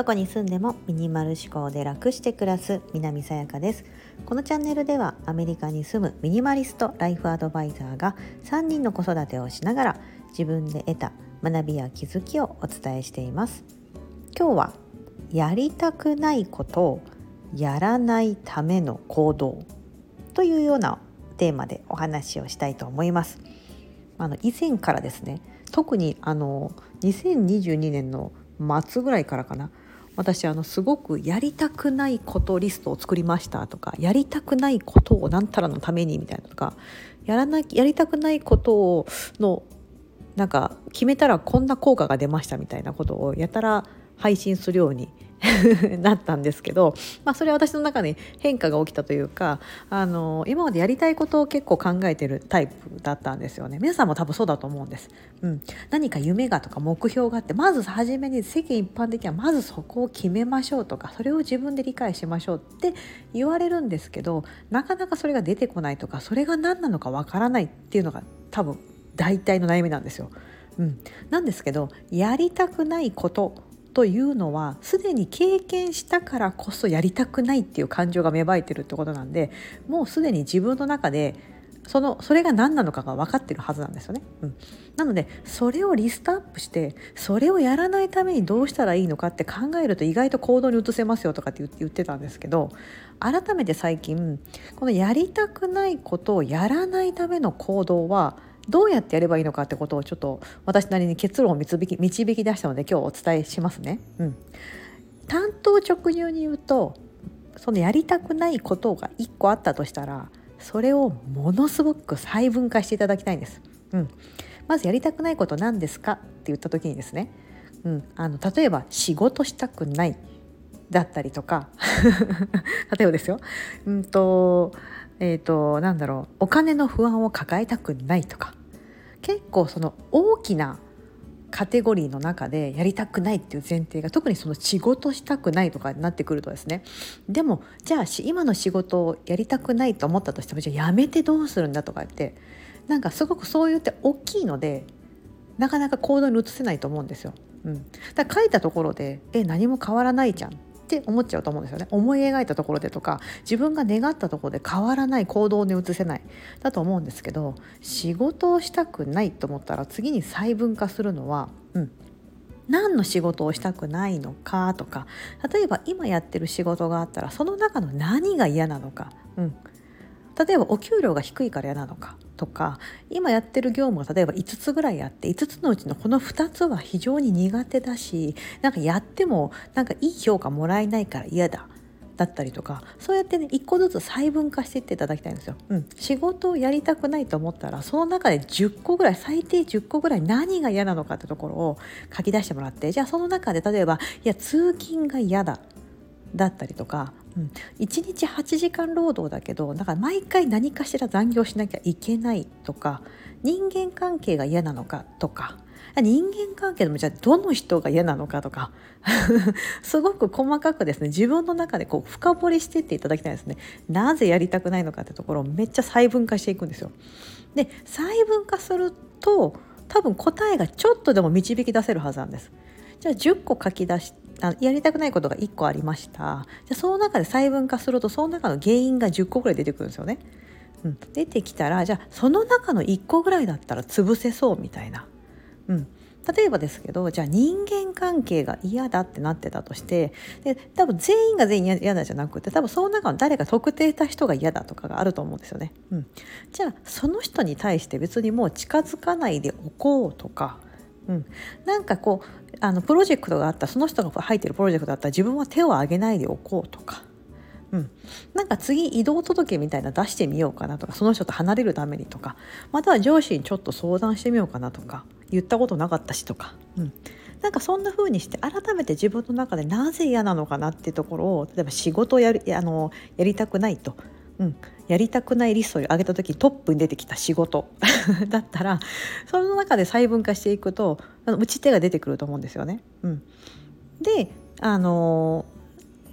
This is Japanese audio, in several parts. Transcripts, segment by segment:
どこに住んでもミニマル思考で楽して暮らす南さやかです。このチャンネルではアメリカに住むミニマリストライフアドバイザーが3人の子育てをしながら自分で得た学びや気づきをお伝えしています。今日はやりたくないことをやらないための行動というようなテーマでお話をしたいと思います。あの以前からですね特にあの2022年の末ぐらいからかな私あのすごくやりたくないことリストを作りましたとかやりたくないことを何たらのためにみたいなとかやらなやりたくないことをのなんか決めたらこんな効果が出ましたみたいなことをやたら配信するように なったんですけど、まあ、それは私の中に変化が起きたというかあの今までやりたいことを結構考えてるタイプだったんですよね。皆さんも多分そうだと思うんです、うん、何か夢がとか目標があってまず初めに世間一般的にはまずそこを決めましょうとかそれを自分で理解しましょうって言われるんですけどなかなかそれが出てこないとかそれが何なのかわからないっていうのが多分大体の悩みなんですよ。うん、なんですけどやりたくないことというのはすでに経験したからこそやりたくないっていう感情が芽生えてるってことなんでもうすでに自分の中でそのそれが何なのかが分かってるはずなんですよね。うん、なのでそれをリストアップしてそれをやらないためにどうしたらいいのかって考えると意外と行動に移せますよとかって言ってたんですけど改めて最近このやりたくないことをやらないための行動はどうやってやればいいのかってことをちょっと私なりに結論を導き導き出したので今日お伝えしますね。うん、担当直入に言うとそのやりたくないことが1個あったとしたらそれをものすごく細分化していただきたいんです。うん、まずやりたくないこと何ですかって言った時にですね、うん、あの例えば仕事したくないだったりとか 例えばですよ、うんとえーとなんだろう。お金の不安を抱えたくないとか。結構その大きなカテゴリーの中でやりたくないっていう前提が特にその仕事したくないとかになってくるとですね。でもじゃあ今の仕事をやりたくないと思ったとしてもじゃあやめてどうするんだとかってなんかすごくそう言って大きいのでなかなか行動に移せないと思うんですよ。うん、だから書いたところで「え何も変わらないじゃん」って思っちゃうと思うんですよね。思い描いたところでとか自分が願ったところで変わらない行動に移せない。だと思うんですけど仕事をしたくないと思ったら次に細分化するのは、うん、何の仕事をしたくないのかとか例えば今やってる仕事があったらその中の何が嫌なのか、うん、例えばお給料が低いから嫌なのかとか今やってる業務が例えば5つぐらいあって5つのうちのこの2つは非常に苦手だしなんかやってもなんかいい評価もらえないから嫌だだったりとかそうやってね1個ずつ細分化していっていただきたいんですよ。うん、仕事をやりたくないと思ったらその中で10個ぐらい最低10個ぐらい何が嫌なのかってところを書き出してもらってじゃあその中で例えばいや通勤が嫌だだったりとかうん、1日8時間労働だけどだから毎回何かしら残業しなきゃいけないとか人間関係が嫌なのかとか人間関係でもじゃあどの人が嫌なのかとか すごく細かくですね自分の中でこう深掘りしていっていただきたいですねなぜやりたくないのかってところをめっちゃ細分化していくんですよ。で細分化すると多分答えがちょっとでも導き出せるはずなんです。じゃあ10個書き出しあやりたくないことが1個ありましたじゃその中で細分化するとその中の原因が10個ぐらい出てくるんですよね。うん、出てきたらじゃあその中の1個ぐらいだったら潰せそうみたいな。うん、例えばですけどじゃあ人間関係が嫌だってなってたとしてで多分全員が全員嫌だじゃなくて多分その中の誰か特定した人が嫌だとかがあると思うんですよね。うん、じゃあその人に対して別にもう近づかないでおこうとか。うん、なんかこうあのプロジェクトがあったその人が入ってるプロジェクトだったら自分は手を挙げないでおこうとか、うん、なんか次移動届みたいな出してみようかなとかその人と離れるためにとか。または上司にちょっと相談してみようかなとか言ったことなかったしとか、うん、なんかそんな風にして改めて自分の中でなぜ嫌なのかなっていうところを例えば仕事をやるあのやりたくないと。うん、やりたくないリストを上げた時トップに出てきた仕事。だったらその中で細分化していくとあの打ち手が出てくると思うんですよね。うん、であの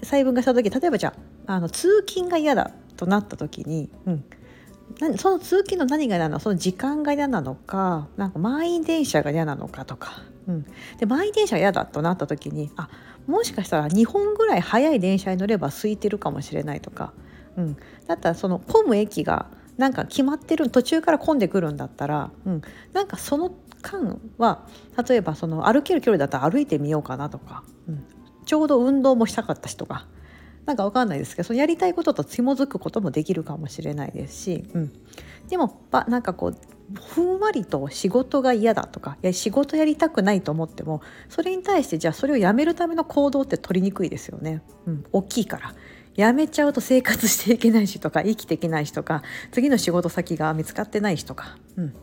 細分化した時例えばじゃああの通勤が嫌だとなった時に、うん、その通勤の何が嫌なの？その時間が嫌なのかなんか満員電車が嫌なのかとか、うん、で満員電車が嫌だとなった時にあもしかしたら2本ぐらい早い電車に乗れば空いてるかもしれないとか、うん、だったらその混む駅がなんか決まってる途中から混んでくるんだったら、うん、なんかその間は例えばその歩ける距離だったら歩いてみようかなとか、うん、ちょうど運動もしたかったしとかなんかわかんないですけどそのやりたいことと紐づくこともできるかもしれないですし、うん、でもばなんかこうふんわりと仕事が嫌だとかいや仕事やりたくないと思ってもそれに対してじゃあそれをやめるための行動って取りにくいですよね、うん、大きいから。やめちゃうと生活していけないしとか生きていけないしとか次の仕事先が見つかってないしとか、うん、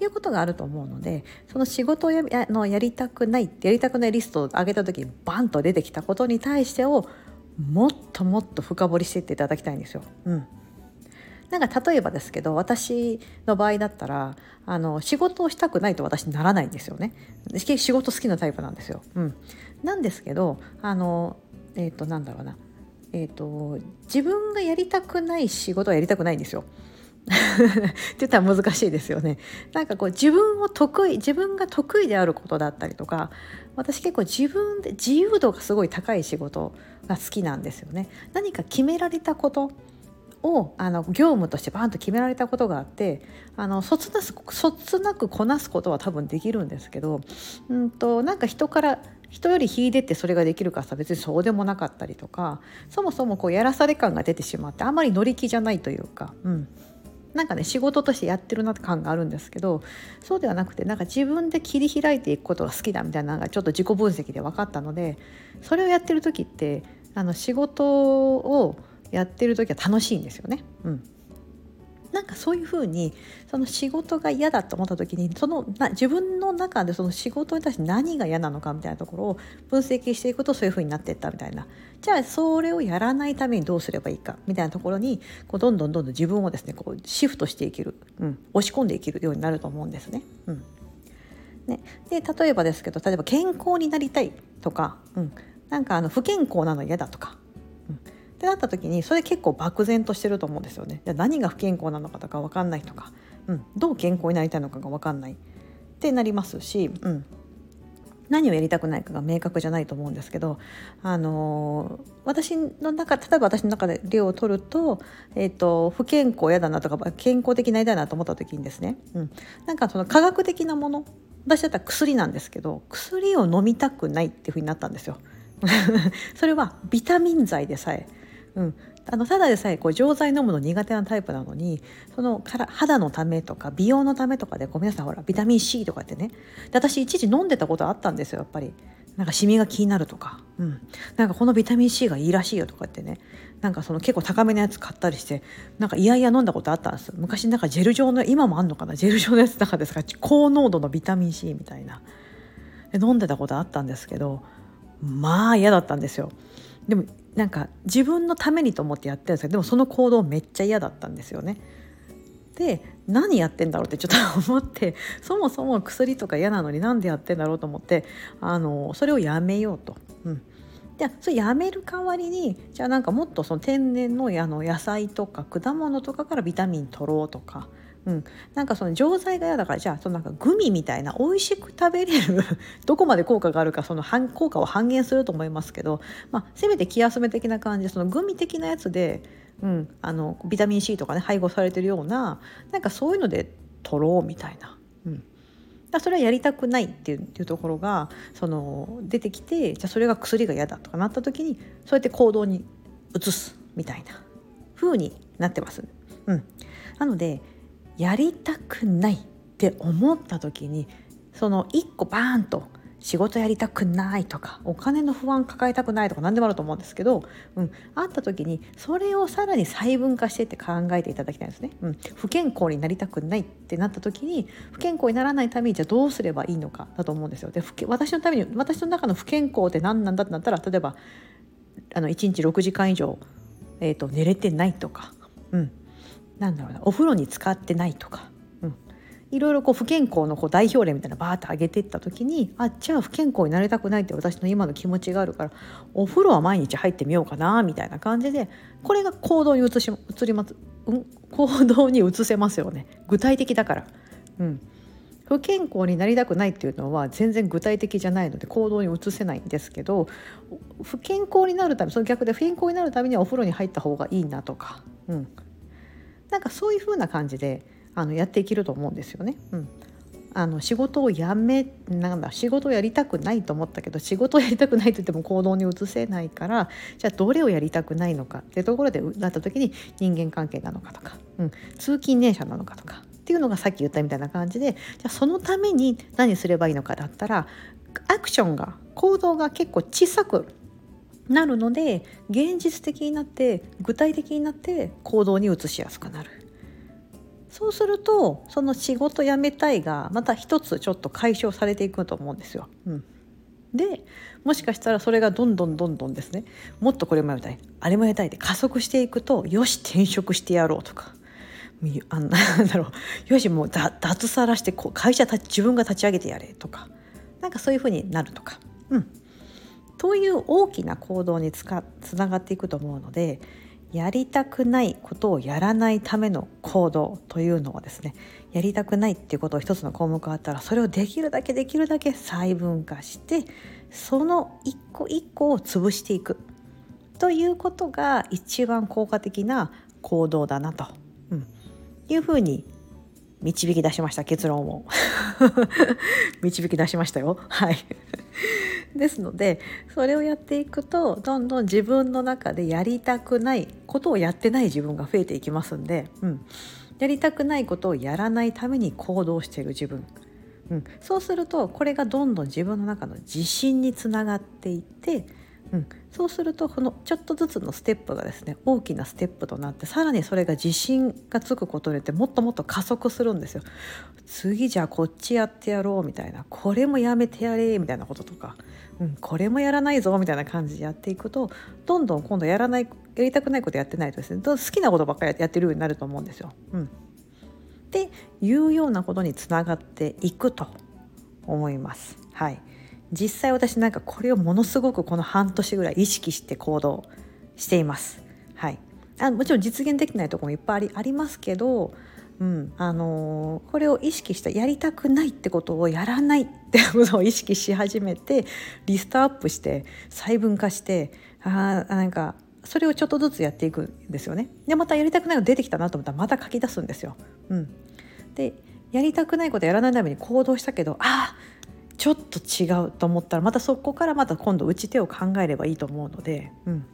いうことがあると思うのでその仕事をやのやりたくないやりたくないリストを上げた時にバンと出てきたことに対してをもっともっと深掘りしていっていただきたいんですよ。うん、なんか例えばですけど私の場合だったらあの仕事をしたくないと私ならないんですよね。仕事好きなタイプなんですよ。うん、なんですけどあのえっ、ー、となんだろうなえーと、自分がやりたくない仕事はやりたくないんですよ。って言ったら難しいですよね。なんかこう自分を得意自分が得意であることだったりとか私結構自分で自由度がすごい高い仕事が好きなんですよね。何か決められたことをあの業務としてバーンと決められたことがあってあのそつなすそつなくこなすことは多分できるんですけどうんとなんか人から人より秀でてそれができるかさ別にそうでもなかったりとかそもそもこうやらされ感が出てしまってあんまり乗り気じゃないというか、うん、なんかね仕事としてやってるなって感があるんですけどそうではなくてなんか自分で切り開いていくことが好きだみたいなのがちょっと自己分析で分かったのでそれをやってる時ってあの仕事をやってる時は楽しいんですよね。うん。なんかそういうふうにその仕事が嫌だと思った時にそのな自分の中でその仕事に対して何が嫌なのかみたいなところを分析していくとそういうふうになっていったみたいな。じゃあそれをやらないためにどうすればいいかみたいなところにこうどんどんどんどん自分をですねこうシフトしていける、うん、押し込んでいけるようになると思うんですね。うん。ね、で例えばですけど例えば健康になりたいとか、うん、なんかあの不健康なの嫌だとか、ってなった時にそれ結構漠然としてると思うんですよね。じゃ何が不健康なのかとか分かんないとか、うん、どう健康になりたいのかが分かんない。ってなりますし、うん、何をやりたくないかが明確じゃないと思うんですけど、あのー、私の中例えば私の中で量を取ると,、えーと、不健康嫌だなとか健康的にな嫌だなと思った時にですね、うん、なんかその科学的なもの私だったら薬なんですけど薬を飲みたくないっていうふうになったんですよ。それはビタミン剤でさえうん、あのただでさえこう錠剤飲むの苦手なタイプなのにそのから肌のためとか美容のためとかでごめんなさいほらビタミン C とかってね。で私一時飲んでたことあったんですよやっぱり。なんかシミが気になるとか、うん、なんかこのビタミン C がいいらしいよとかってね。なんかその結構高めのやつ買ったりしてなんかいやいや飲んだことあったんです昔なんかジェル状の今もあんのかな？ジェル状のやつの中ですか高濃度のビタミン C みたいな。飲んでたことあったんですけどまあ嫌だったんですよ。でもなんか自分のためにと思ってやってるんですけどでもその行動めっちゃ嫌だったんですよね。で何やってんだろうってちょっと思ってそもそも薬とか嫌なのになんでやってんだろうと思ってあのそれをやめようと。うんでそれやめる代わりにじゃあなんかもっとその天然のあの野菜とか果物とかからビタミン取ろうとかうん、なんかその錠剤が嫌だからじゃあそのなんかグミみたいな美味しく食べれる どこまで効果があるかその効果を半減すると思いますけど、まあ、せめて気休め的な感じでそのグミ的なやつで、うん、あのビタミン C とかね配合されてるようななんかそういうので取ろうみたいな。うんだそれはやりたくないっていういうところがその出てきてじゃあそれが薬が嫌だとかなった時にそうやって行動に移すみたいな風になってます。うん、なのでやりたくないって思った時にその一個バーンと仕事やりたくないとかお金の不安抱えたくないとか何でもあると思うんですけど、うん、あった時にそれをさらに細分化してって考えていただきたいんですね、うん、不健康になりたくないってなった時に不健康にならないためにじゃあどうすればいいのかだと思うんですよ。で私のために私の中の不健康って何なんだってなったら例えばあの1日6時間以上、えーと寝れてないとか、うん、なんだろうなお風呂に使ってないとか、うん、いろいろこう不健康のこう代表例みたいなバーって上げていった時にあじゃあ不健康になりたくないって私の今の気持ちがあるからお風呂は毎日入ってみようかなみたいな感じでこれが行動に移し移ります。うん？行動に移せますよね。具体的だから。うん。不健康になりたくないっていうのは全然具体的じゃないので行動に移せないんですけど不健康になるためその逆で不健康になるためにはお風呂に入った方がいいなとか、うん、なんかそういう風な感じであのやっていけると思うんですよね。うん、あの仕事を辞めなんだ仕事をやりたくないと思ったけど仕事をやりたくないと言っても行動に移せないからじゃあどれをやりたくないのかってところでなった時に人間関係なのかとか、うん、通勤電車なのかとかっていうのがさっき言ったみたいな感じでじゃあそのために何すればいいのかだったらアクションが行動が結構小さくなるので現実的になって具体的になって行動に移しやすくなる。そうするとその仕事辞めたいがまた一つちょっと解消されていくと思うんですよ。うん、でもしかしたらそれがどんどんどんどんですね。もっとこれもやりたい。あれもやりたいって加速していくとよし転職してやろうとか。あ なんだろう。よしもう脱サラしてこう会社自分が立ち上げてやれとか。なんかそういうふうになるとか。うん。という大きな行動につかつながっていくと思うのでやりたくないことをやらないための行動というのはですねやりたくないっていうことを一つの項目があったらそれをできるだけできるだけ細分化してその一個一個を潰していくということが一番効果的な行動だなと。いうふうに導き出しました結論を。導き出しましたよ。はい。ですのでそれをやっていくとどんどん自分の中でやりたくないことをやってない自分が増えていきますんで、うん、やりたくないことをやらないために行動している自分、うん、そうするとこれがどんどん自分の中の自信につながっていってうん、そうするとこのちょっとずつのステップがですね大きなステップとなってさらにそれが自信がつくことによってもっともっと加速するんですよ。次じゃあこっちやってやろうみたいなこれもやめてやれみたいなこととか、うん、これもやらないぞみたいな感じでやっていくとどんどん今度やらないやりたくないことやってないとですね好きなことばっかりやってるようになると思うんですよ。うん、っていうようなことにつながっていくと思います。はい実際私なんかこれをものすごくこの半年ぐらい意識して行動しています。はい、あもちろん実現できないところもいっぱいありありますけど、うんあのー、これを意識したやりたくないってことをやらないってことを意識し始めてリストアップして細分化してあなんかそれをちょっとずつやっていくんですよね。でまたやりたくないの出てきたなと思ったらまた書き出すんですよ。うん、でやりたくないことやらないために行動したけどああちょっと違うと思ったらまたそこからまた今度打ち手を考えればいいと思うので、うん、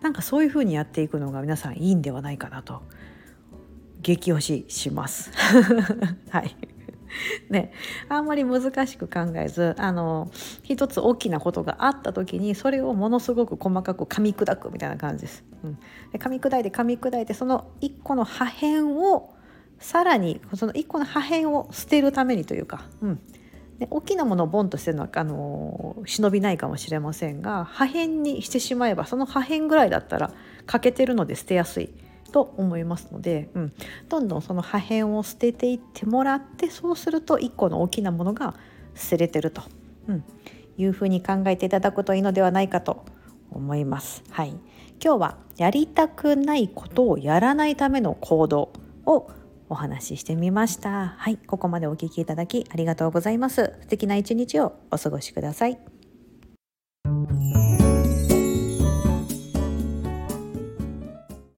なんかそういうふうにやっていくのが皆さんいいんではないかなと激推しします。はい。ね、あんまり難しく考えずあの一つ大きなことがあった時にそれをものすごく細かく噛み砕くみたいな感じです。うん、で噛み砕いて噛み砕いてその1個の破片をさらにその1個の破片を捨てるためにというか、うん、で大きなものをボンとしてるのはあの忍びないかもしれませんが破片にしてしまえばその破片ぐらいだったら欠けてるので捨てやすいと思いますので、うん、どんどんその破片を捨てていってもらってそうすると1個の大きなものが捨てれてると、うん、いうふうに考えていただくといいのではないかと思います。はい、今日はやりたくないことをやらないための行動をお話ししてみました。はいここまでお聞きいただきありがとうございます。素敵な一日をお過ごしください。